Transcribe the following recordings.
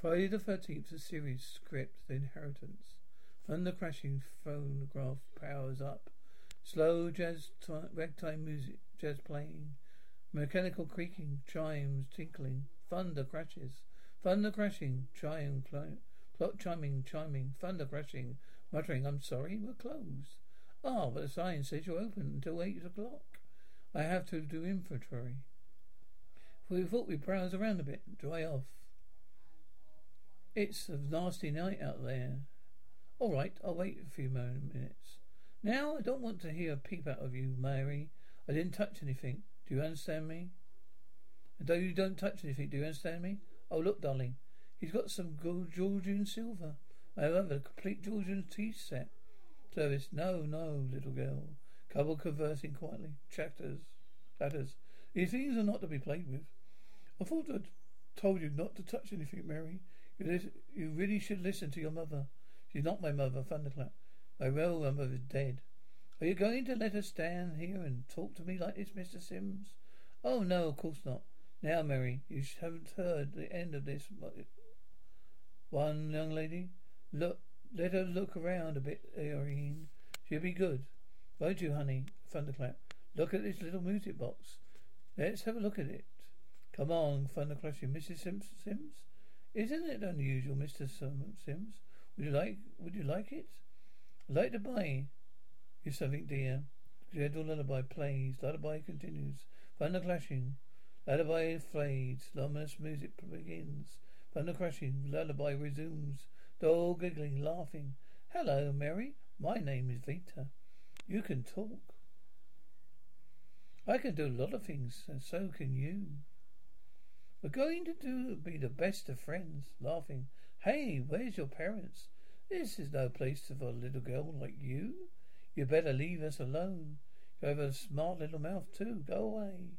Friday the 13th, the series script, The Inheritance. Thunder crashing phonograph powers up. Slow jazz, t- ragtime music, jazz playing. Mechanical creaking, chimes tinkling. Thunder crashes. Thunder crashing, chime, cl- clock chiming, chiming. Thunder crashing, muttering, I'm sorry, we're closed. Ah, but the sign says you're open until 8 o'clock. I have to do inventory. We thought we'd browse around a bit, dry off. It's a nasty night out there. All right, I'll wait a few minutes. Now, I don't want to hear a peep out of you, Mary. I didn't touch anything. Do you understand me? And though you don't touch anything, do you understand me? Oh, look, darling. He's got some gold Georgian silver. I have a complete Georgian tea set. Service. No, no, little girl. Couple conversing quietly. Chatters. Chatters. These things are not to be played with. I thought I'd told you not to touch anything, Mary. You, you really should listen to your mother. She's not my mother, Thunderclap. My real mother is dead. Are you going to let her stand here and talk to me like this, Mr. Sims? Oh, no, of course not. Now, Mary, you haven't heard the end of this one, young lady. Look, let her look around a bit, Irene. She'll be good. Won't you, honey? Thunderclap. Look at this little music box. Let's have a look at it. Come on, Thunderclashing. Mrs. Sims, Sims? Isn't it unusual, Mr. Sims? Would you like would you like it? I'd like to buy you something, dear. Gentle lullaby plays. Lullaby continues. Thunder clashing. Lullaby fades. Luminous music begins. Thunder crashing. Lullaby resumes. Doll giggling, laughing. Hello, Mary. My name is Vita. You can talk. I can do a lot of things, and so can you. We're going to do be the best of friends, laughing. Hey, where's your parents? This is no place for a little girl like you. You better leave us alone. You have a smart little mouth too. Go away.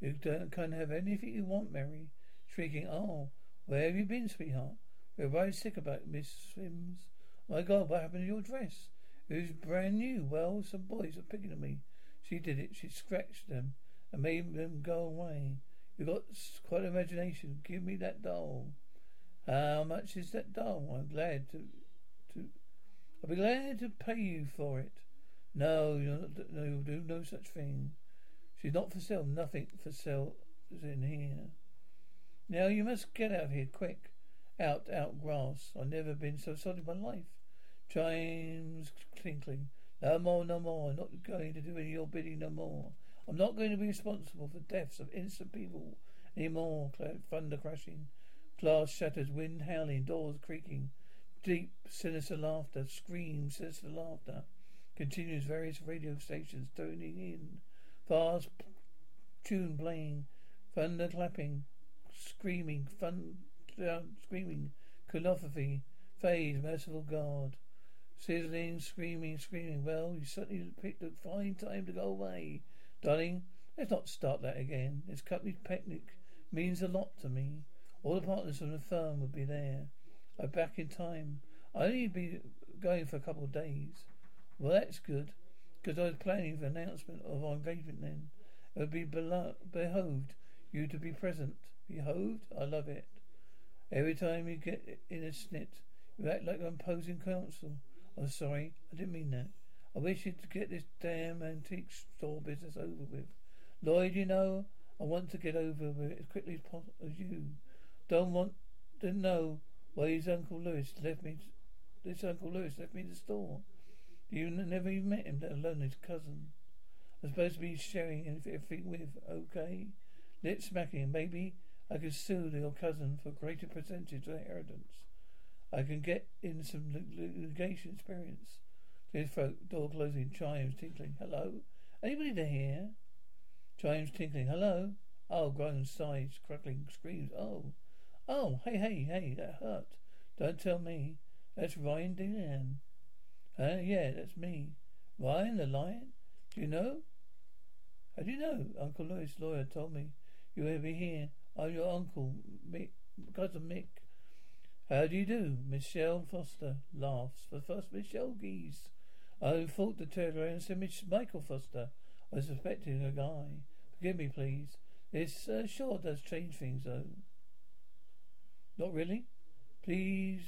You don't, can have anything you want, Mary. Shrieking, oh, where have you been, sweetheart? We're right sick about Miss Sims. My God, what happened to your dress? It was brand new. Well, some boys are picking at me. She did it. She scratched them and made them go away. You got quite an imagination. Give me that doll. How much is that doll? I'm glad to, to, I'll be glad to pay you for it. No, you're not, no, you'll do no such thing. She's not for sale. Nothing for sale is in here. Now you must get out of here quick. Out, out, grass. I've never been so sorry in my life. Chimes clinking. No more, no more. I'm not going to do any of your bidding no more. I'm not going to be responsible for deaths of innocent people anymore. Thunder crashing, glass shatters, wind howling, doors creaking, deep, sinister laughter, screams, sinister laughter. Continues various radio stations tuning in. Fast tune playing, thunder clapping, screaming, fun, uh, screaming, calligraphy, phase, merciful God. Sizzling, screaming, screaming. Well, you certainly picked a fine time to go away. Darling, let's not start that again. This company picnic means a lot to me. All the partners from the firm will be there. I'm back in time. I'll only be going for a couple of days. Well, that's good, because I was planning the announcement of our engagement then. It would be belo- behoved you to be present. Behoved? I love it. Every time you get in a snit, you act like I'm posing counsel. I'm sorry, I didn't mean that. I wish you'd get this damn antique store business over with. Lloyd, you know, I want to get over with it as quickly as possible as you. Don't want to know why his Uncle Lewis left me. This Uncle Lewis left me the store. You never even met him, let alone his cousin. I'm supposed to be sharing everything with, okay? Lip smacking, maybe I could sue your cousin for a greater percentage of inheritance. I can get in some litigation experience. His throat, door closing, chimes tinkling. Hello? Anybody there here? Chimes tinkling. Hello? Oh, groans, sighs, crackling, screams. Oh. Oh, hey, hey, hey, that hurt. Don't tell me. That's Ryan Dean. Uh, yeah, that's me. Ryan the lion? Do you know? How do you know? Uncle Lewis' lawyer, told me you will be here. I'm your uncle, Mick, cousin Mick. How do you do? Michelle Foster laughs. For first, Michelle Geese. I thought the said Miss Michael Foster. I was suspecting a guy. Forgive me, please. This uh, sure does change things, though. Not really? Please,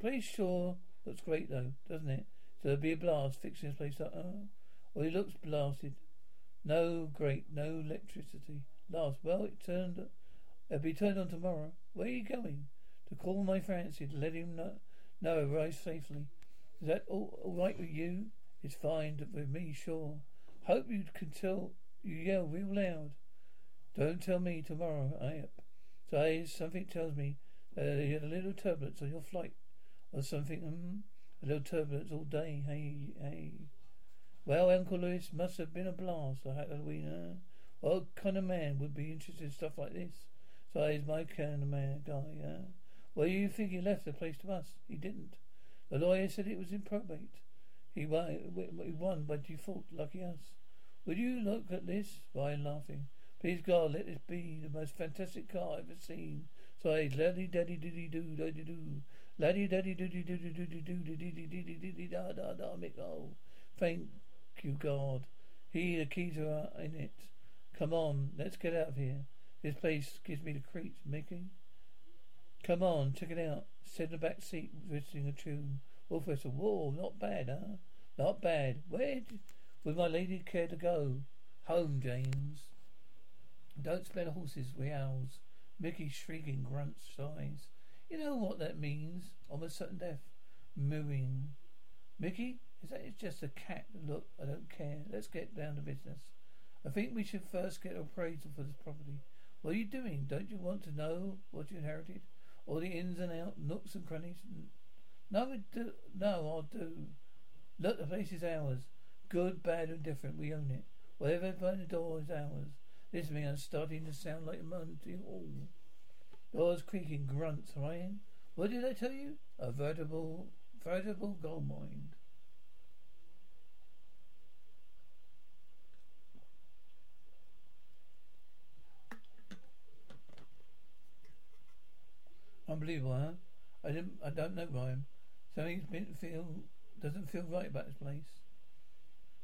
Please, sure looks great though, doesn't it? So there'll be a blast fixing this place up. Oh, well, it looks blasted. No, great, no electricity. Last, well, it turned. It'll be turned on tomorrow. Where are you going? To call my Francie to let him know, know arrive safely. Is that all, all right with you? It's fine with me, sure. Hope you can tell. You yell real loud. Don't tell me tomorrow. I. So something tells me that you had a little turbulence on your flight, or something. Um, a little turbulence all day. Hey, hey. Well, Uncle Lewis must have been a blast. I Halloween. Uh, what kind of man would be interested in stuff like this? So he's my kind of man, guy. Uh. Well, you think he left the place to us? He didn't. The lawyer said it was in probate. He won, by default. Lucky us. Would you look at this? Ryan laughing. Please God, let this be the most fantastic car I've ever seen. So I laddie daddy diddy doo daddy doo. Laddie daddy diddy doo doo doo diddy diddy diddy da da da Mick oh. Thank you God. He the keys are in it. Come on, let's get out of here. This place gives me the creeps, Mickey. Come on, check it out. Sit in the back seat, listening a tune. Wolf whistle. Whoa, not bad, huh? Not bad. Where would my lady care to go? Home, James. Don't the horses, we owls. Mickey shrieking grunts, sighs. You know what that means? Almost certain death. Mooing. Mickey, is that it's just a cat? Look, I don't care. Let's get down to business. I think we should first get appraisal for this property. What are you doing? Don't you want to know what you inherited? All the ins and outs, nooks and crannies? No, do, no, I'll do. Look, the place is ours. Good, bad, and different, we own it. Whatever by the door is ours. This man starting to sound like a mountain hall. Doors creaking, grunts, Ryan. What did I tell you? A veritable, veritable gold mine. Unbelievable, huh? I didn't. I don't know, Ryan. Something's been feel doesn't feel right about this place.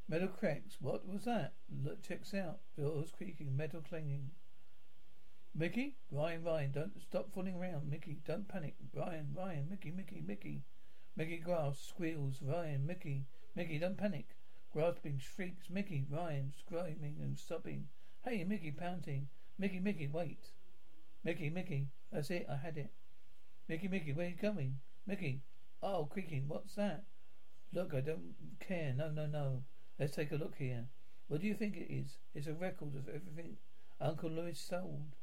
Metal cracks. What was that? Look, checks out. Doors creaking. Metal clanging. Mickey, Ryan, Ryan, don't stop fooling around. Mickey, don't panic. Ryan, Ryan, Mickey, Mickey, Mickey. Mickey grasps, squeals. Ryan, Mickey, Mickey, don't panic. Grasping, shrieks. Mickey, Ryan, screaming and sobbing. Hey, Mickey, panting. Mickey, Mickey, wait. Mickey, Mickey, that's it. I had it. Mickey, Mickey, where you going? Mickey, oh, creaking. What's that? Look, I don't care. No, no, no. Let's take a look here. What do you think it is? It's a record of everything Uncle Lewis sold.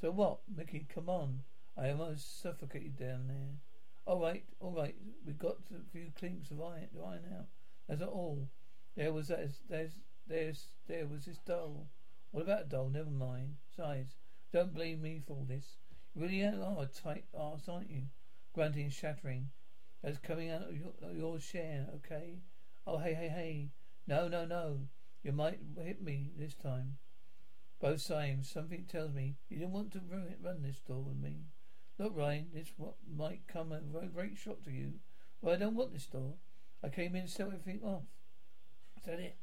So what, Mickey? Come on. I almost suffocated down there. All right, all right. We've got a few clinks of iron, iron out. That's not all. There was that. There's there's there was this doll. What about a doll? Never mind. Size. Don't blame me for all this. Really are tight ass, aren't you? Grunting, shattering. That's coming out of your, your share, okay? Oh, hey, hey, hey. No, no, no. You might hit me this time. Both sides. Something tells me you didn't want to run, run this door with me. Look, Ryan, this what might come a great shock to you. Well, I don't want this door. I came in to sell everything off. Is that it?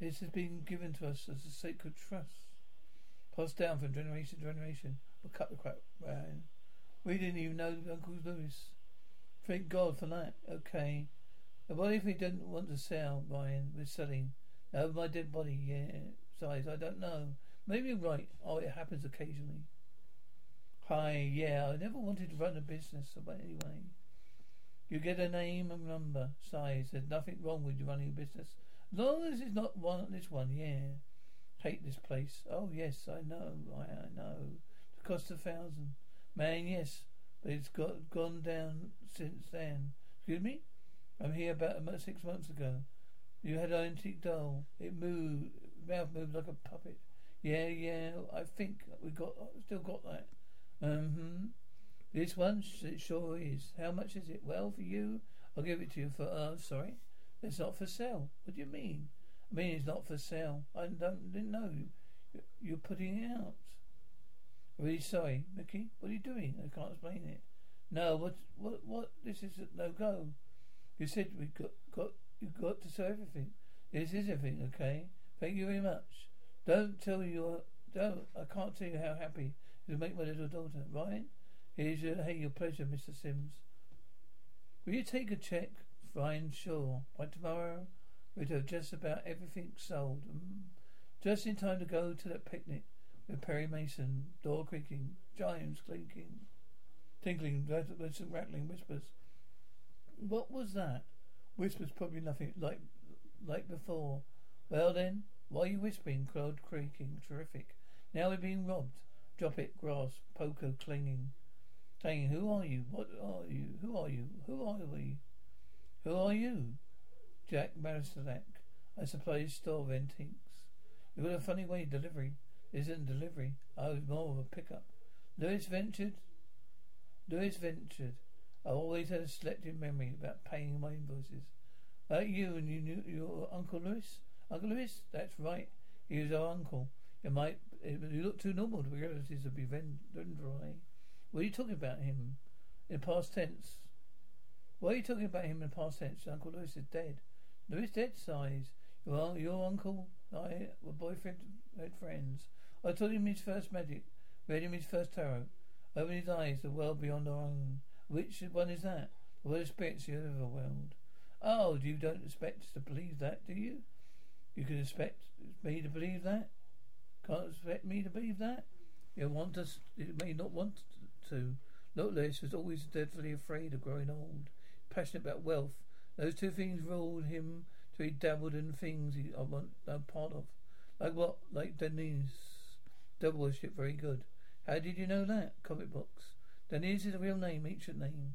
This has been given to us as a sacred trust. Passed down from generation to generation. Cut the crap, Ryan. We didn't even know Uncle Lewis. Thank God for that. Okay. And what if we didn't want to sell, Ryan? We're selling. No, my dead body, yeah. Size, I don't know. Maybe you're right. Oh, it happens occasionally. Hi, yeah, I never wanted to run a business, but anyway. You get a name and number. Size, there's nothing wrong with running a business. As long as it's not one this one, yeah. Hate this place. Oh yes, I know, I, I know. Cost a thousand. Man, yes. But it's got gone down since then. Excuse me? I'm here about six months ago. You had an antique doll. It moved, mouth moved like a puppet. Yeah, yeah, I think we got, still got that. Mm-hmm. This one, it sure is. How much is it? Well, for you, I'll give it to you for, uh, sorry. It's not for sale. What do you mean? I mean, it's not for sale. I don't, didn't know. You're putting it out. Really sorry, Mickey. What are you doing? I can't explain it. No, what, what, what? This is no go. You said we got, got, you got to say everything. This is everything, okay? Thank you very much. Don't tell your, don't, I can't tell you how happy to make my little daughter. Ryan? Here's your, hey, your pleasure, Mr. Sims. Will you take a check? Fine, sure. By tomorrow, we'd have just about everything sold. Mm. Just in time to go to that picnic with Perry Mason. Door creaking, chimes clinking, tinkling, rattling whispers. What was that? Whispers probably nothing like like before. Well then, why are you whispering? Crowd creaking. Terrific. Now we're being robbed. Drop it, grass, poker clinging. Saying, Who are you? What are you? Who are you? Who are we? Who are you? Jack Marshak. I suppose store antiques. You've got a funny way of delivery. Isn't delivery. Oh, I was more of a pickup. Lewis Vendredi. Lewis Vendredi. I always had a selective memory about paying my invoices. Like you and you knew your Uncle Lewis? Uncle Lewis? That's right. He was our uncle. You might you look too normal to be relatives of Vendredi. What are you talking about him? In past tense. Why are you talking about him in past tense? Uncle Lewis is dead. Lewis dead, sighs. Well, your uncle I were boyfriend had friends. I taught him his first magic, read him his first tarot. Opened his eyes, the world beyond our own. Which one is that? The world of spirits, the other world. Oh, you don't expect to believe that, do you? You can expect me to believe that? Can't expect me to believe that? You want us, you may not want to. Look, Lewis was always deadly afraid of growing old. Passionate about wealth. Those two things ruled him to he dabbled in things he, I want no part of. Like what? Like Denise. Devil worship, very good. How did you know that? Comic books. Denise is a real name, ancient name.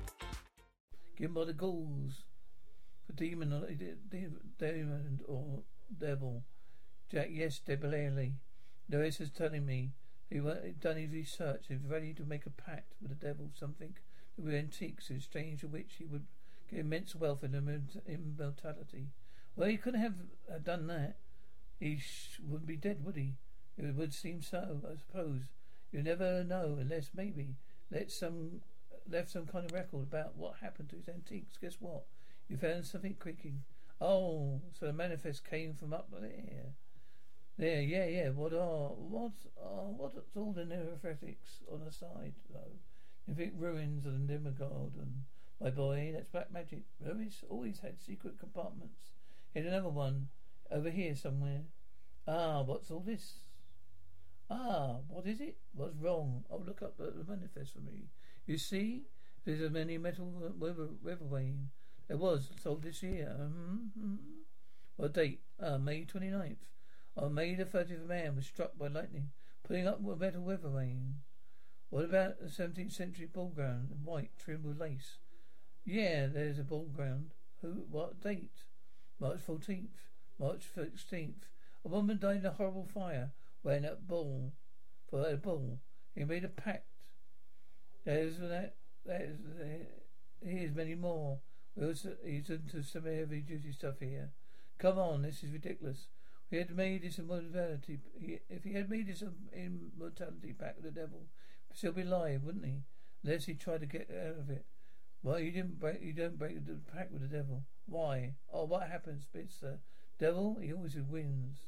Give by the ghouls. For demon, uh, demon or devil. Jack, yes, Debilely. Lewis is telling me he done his research. He's ready to make a pact with the devil. Something with antiques, in for which he would get immense wealth and immortality. Well, he couldn't have uh, done that. He sh- wouldn't be dead, would he? It would seem so, I suppose. You never know, unless maybe let some left some kind of record about what happened to his antiques. Guess what? You found something creaking. Oh, so the manifest came from up there. There, yeah, yeah. What are what are what's all the neurophetics on the side though? It ruins the demigod and my boy, that's black magic. Lewis always had secret compartments. Here's another one over here somewhere. Ah, what's all this? Ah, what is it? What's wrong? Oh, look up the manifest for me. You see, there's a many metal river, river vein. There was sold this year. Mm-hmm. What date? Uh, May 29th. On May the 30th, a man was struck by lightning, putting up a metal river vein. What about the 17th century ball ground, white, trimmed with lace? Yeah, there's a ball ground. Who? What date? March 14th. March 16th. A woman died in a horrible fire wearing a ball. For a ball. He made a pact there's that. There's here's many more. We also he's into some heavy duty stuff here. Come on, this is ridiculous. He had made this immortality. If he had made this immortality pact with the devil, he'd still be alive, wouldn't he? Unless he tried to get out of it. Well, you didn't break. You don't break the pact with the devil. Why? Oh, what happens? The devil. He always wins.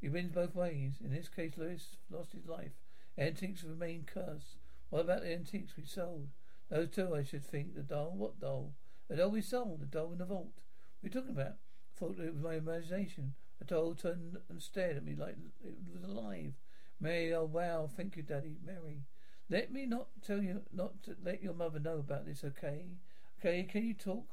He wins both ways. In this case, Lewis lost his life. Antiques remain cursed. What about the antiques we sold? Those two, I should think. The doll? What doll? The doll we sold. The doll in the vault. What are you talking about? I thought it was my imagination. The doll turned and stared at me like it was alive. Mary, oh wow, thank you, Daddy. Mary. Let me not tell you, not to let your mother know about this, okay? Okay, can you talk?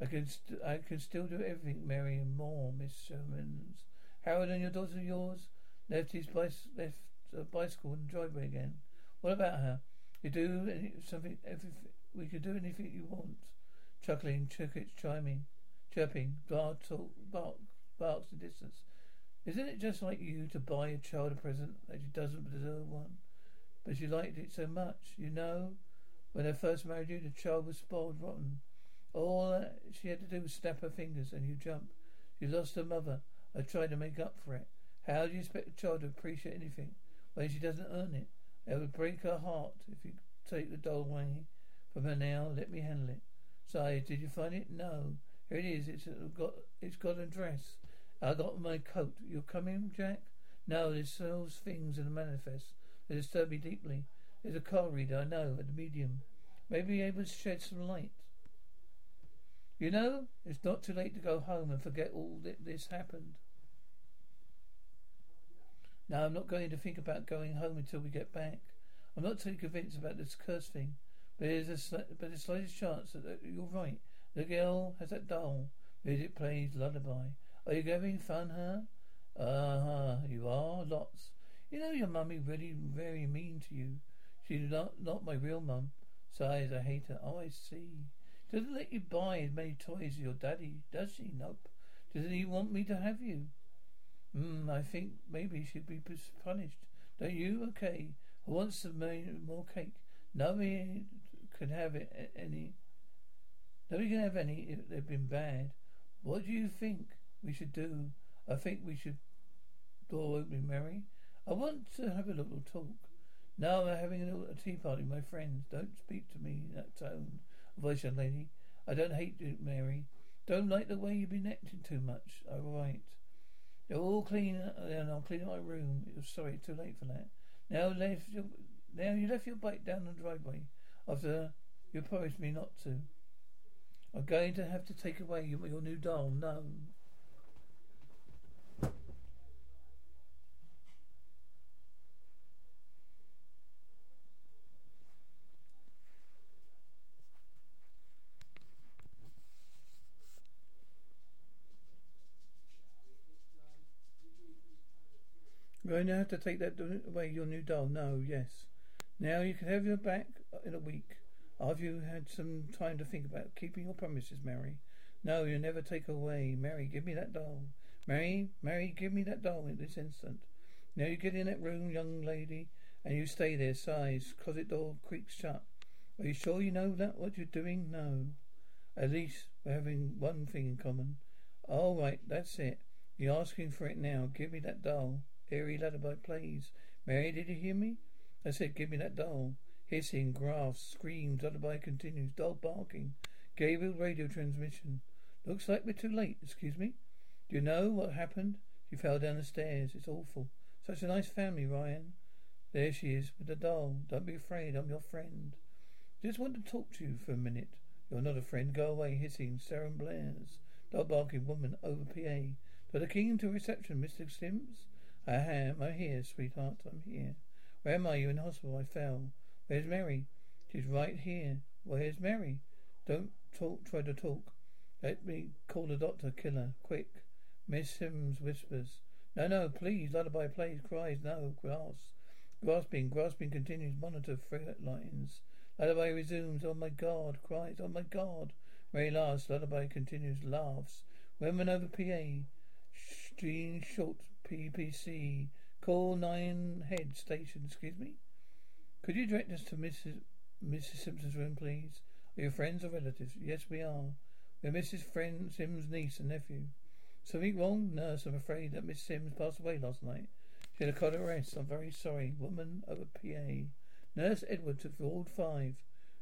I can, st- I can still do everything, Mary, and more, Miss Shermans. Harold and your daughter, yours, left his uh, bicycle, left a bicycle in the driveway again. What about her? You do any, something, everything, we can do anything you want. Chuckling, crickets chiming, chirping, bark, talk, bark, barks in distance. Isn't it just like you to buy a child a present that she doesn't deserve one? But she liked it so much, you know? When I first married you, the child was spoiled rotten. All that she had to do was snap her fingers and you jump. She lost her mother. I tried to make up for it. How do you expect a child to appreciate anything when she doesn't earn it? It would break her heart if you take the doll away from her now. Let me handle it. Say, did you find it? No. Here it is. It's uh, got it's got a dress. I got my coat. You're coming, Jack? No, there's those things in the manifest that disturb me deeply. There's a car reader, I know, at the medium. Maybe able to shed some light. You know, it's not too late to go home and forget all that this happened. No, I'm not going to think about going home until we get back. I'm not too convinced about this curse thing, but there's a sli- but the slightest chance that, you're right. The girl has that doll. Music plays lullaby. Are you having fun, huh? Uh huh. You are lots. You know your mummy really very mean to you. She's not not my real mum. Sighs, I hate her. Oh, I see. Doesn't let you buy as many toys as your daddy, does she? Nope. Doesn't he want me to have you? Hmm, I think maybe she'd be punished. Don't you? Okay. I want some more cake. Nobody can have it any. Nobody can have any if they've been bad. What do you think we should do? I think we should door opening, Mary. I want to have a little talk. Now I'm having a little tea party my friends. Don't speak to me in that tone, voice, young lady. I don't hate you, Mary. Don't like the way you've been acting too much. All right. You're all clean, and I'll clean my room. It was Sorry, too late for that. Now left your, now you left your bike down the driveway after you promised me not to. I'm going to have to take away your, your new doll. No. Going to have to take that away, your new doll. No, yes. Now you can have your back in a week. After you had some time to think about keeping your promises, Mary. No, you never take away. Mary, give me that doll. Mary, Mary, give me that doll in this instant. Now you get in that room, young lady, and you stay there. Sighs. Closet door creaks shut. Are you sure you know that what you're doing? No. At least we're having one thing in common. All right, that's it. You're asking for it now. Give me that doll. Eerie lullaby plays. Mary, did you hear me? I said, give me that doll. Hissing, grasps, screams, lullaby continues, dog barking. Gabriel radio transmission. Looks like we're too late. Excuse me? Do you know what happened? She fell down the stairs. It's awful. Such a nice family, Ryan. There she is with the doll. Don't be afraid. I'm your friend. Just want to talk to you for a minute. You're not a friend. Go away, hissing. Sarah Blair's. Dog barking woman over PA. Dr. King to reception, Mr. Sims? I am. I'm here, sweetheart. I'm here. Where am I? You in hospital? I fell. Where's Mary? She's right here. Where's Mary? Don't talk. Try to talk. Let me call the doctor. Killer. Quick. Miss Sims whispers. No, no, please. Lullaby plays. Cries. No. Grasp. Grasping. Grasping continues. Monitor threat lines. Lullaby resumes. Oh my God. Cries. Oh my God. Mary laughs. Lullaby continues. Laughs. Women over PA. Jean Short PPC. Call nine head station. Excuse me. Could you direct us to Mrs. Mrs. Simpson's room, please? Are you friends or relatives? Yes, we are. We're Mrs. Friend Sims' niece and nephew. Something wrong, nurse? I'm afraid that Miss Sims passed away last night. She had a cardiac arrest. I'm very sorry. Woman over PA. Nurse Edwards to Ward 5.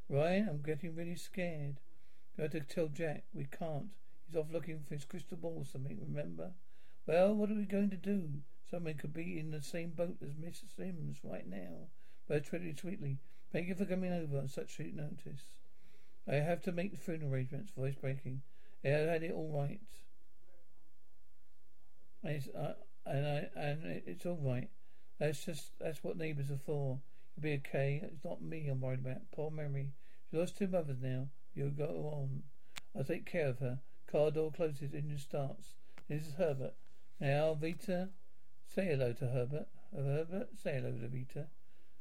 Ryan, I'm getting really scared. Got to tell Jack. We can't. He's off looking for his crystal ball or something, remember? Well, what are we going to do? Someone could be in the same boat as Miss Sims right now. But treated sweetly. Thank you for coming over on such short notice. I have to make the funeral arrangements. Voice breaking. Yeah, I had it all right. And it's, uh, and I and it's all right. That's just that's what neighbours are for. You'll be okay. It's not me I'm worried about. Poor Mary. She lost two mothers now. You'll go on. I'll take care of her. Car door closes. Engine starts. This is Herbert. Now, Vita, say hello to Herbert. Herbert, say hello to Vita.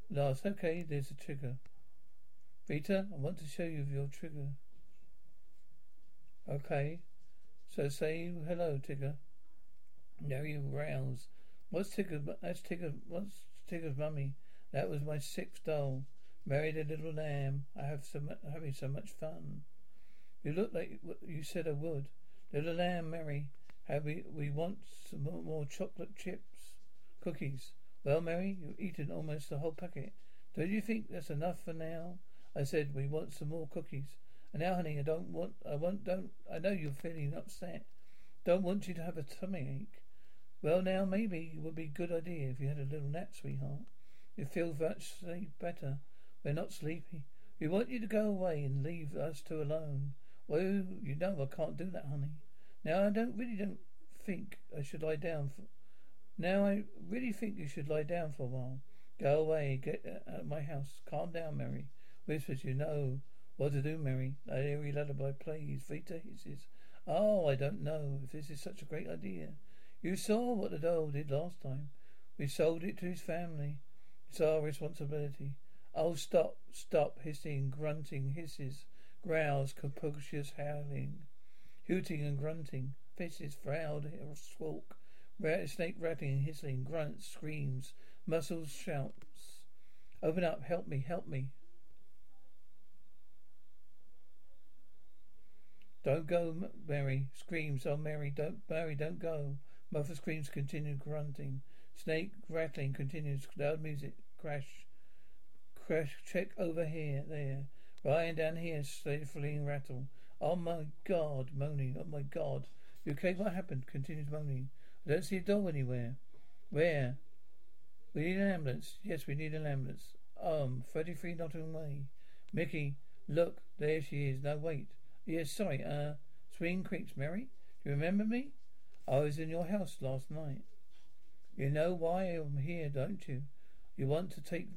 Last, okay, there's a trigger. Vita, I want to show you your trigger. Okay. So say hello, Tigger. Now you rouse. What's Tigger? That's Tigger. What's Tigger's mummy? That was my sixth doll. Married a little lamb. I have so much, having so much fun. You look like you said I would. Little lamb, Mary. Have we? We want some more chocolate chips, cookies. Well, Mary, you've eaten almost the whole packet. Don't you think that's enough for now? I said we want some more cookies. And now, honey, I don't want. I want. Don't. I know you're feeling upset. Don't want you to have a tummy ache. Well, now maybe it would be a good idea if you had a little nap, sweetheart. You feel much better. We're not sleepy. We want you to go away and leave us two alone. Well, you know I can't do that, honey. Now I don't really don't think I should lie down for. Now I really think you should lie down for a while. Go away. Get uh, out of my house. Calm down, Mary. Whispers, you know what to do, Mary. That airy lullaby plays. Vita hisses. Oh, I don't know if this is such a great idea. You saw what the doll did last time. We sold it to his family. It's our responsibility. Oh, stop, stop, hissing, grunting, hisses, growls, capricious howling, hooting and grunting, fishes, frowned, squawk, snake rattling, hissing, grunts, screams, muscles, shouts. Open up, help me, help me. Don't go, Mary. Screams, oh Mary, don't, Mary, don't go. Mother screams, continue grunting. Snake rattling continues. Loud music. Crash. Crash. Check over here. There. Ryan down here. Stifling rattle. Oh my god. Moaning. Oh my god. You okay? What happened? Continues moaning. I don't see a dog anywhere. Where? We need an ambulance. Yes, we need an ambulance. Um, 33 Nottingham Way. Mickey, look. There she is. No, wait. Yes, sorry. Uh, Swing Creeks, Mary? Do you remember me? I was in your house last night. You know why I'm here, don't you? You want to take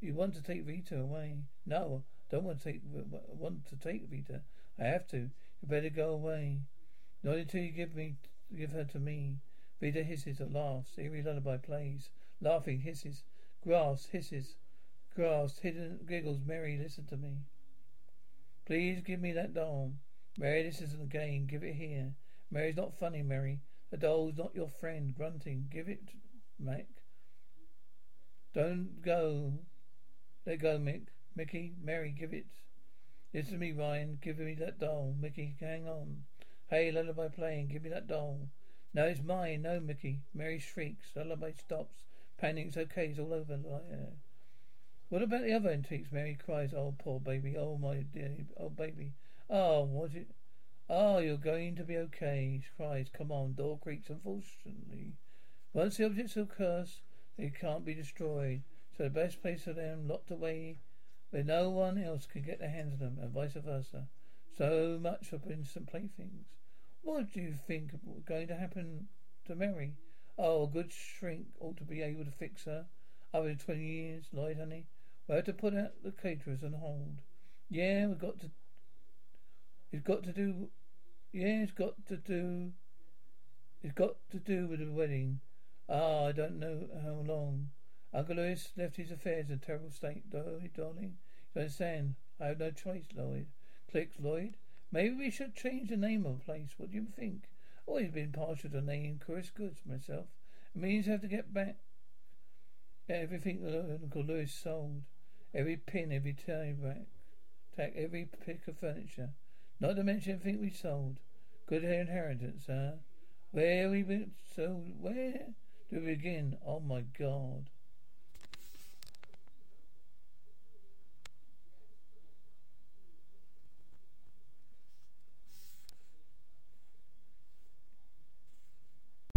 you want to take Vita away. No, don't want to take want to take Vita. I have to. You better go away. Not until you give me give her to me. Vita hisses at last. Eerie lullaby plays. Laughing hisses. Grass hisses. Grass hidden giggles. Mary, listen to me. Please give me that doll. Mary, this isn't a game. Give it here. Mary's not funny, Mary. The doll's not your friend. Grunting. Give it, Mac. Don't go. Let go, Mick. Mickey, Mary, give it. Listen me, Ryan. Give me that doll. Mickey, hang on. Hey, lullaby playing. Give me that doll. No, it's mine. No, Mickey. Mary shrieks. Lullaby stops. Panics. Okay, it's all over. Uh. What about the other antiques? Mary cries. Oh, poor baby. Oh, my dear. Oh, baby. Oh, what it? Oh, you're going to be okay, she cries. Come on, door creaks, unfortunately. Once the objects are cursed, they can't be destroyed. So the best place for them locked away where no one else can get their hands on them, and vice versa. So much for innocent playthings. What do you think going to happen to Mary? Oh, a good shrink ought to be able to fix her. Over twenty years, Lloyd, honey. We have to put out the caterers on hold. Yeah, we've got to it's got to do. Yeah, it's got to do. It's got to do with the wedding. Ah, I don't know how long. Uncle Lewis left his affairs in a terrible state, Lloyd, darling. You understand? I have no choice, Lloyd. Clicks, Lloyd. Maybe we should change the name of the place. What do you think? Oh, Always been partial to name Curious Goods myself. It means I have to get back everything Uncle Lewis sold. Every pin, every tie back, tack, every pick of furniture. Not to mention everything we sold. Good inheritance, huh? Where we been? So where do we begin? Oh my God!